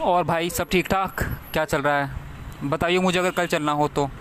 और भाई सब ठीक ठाक क्या चल रहा है? बताइए मुझे अगर कल चलना हो तो।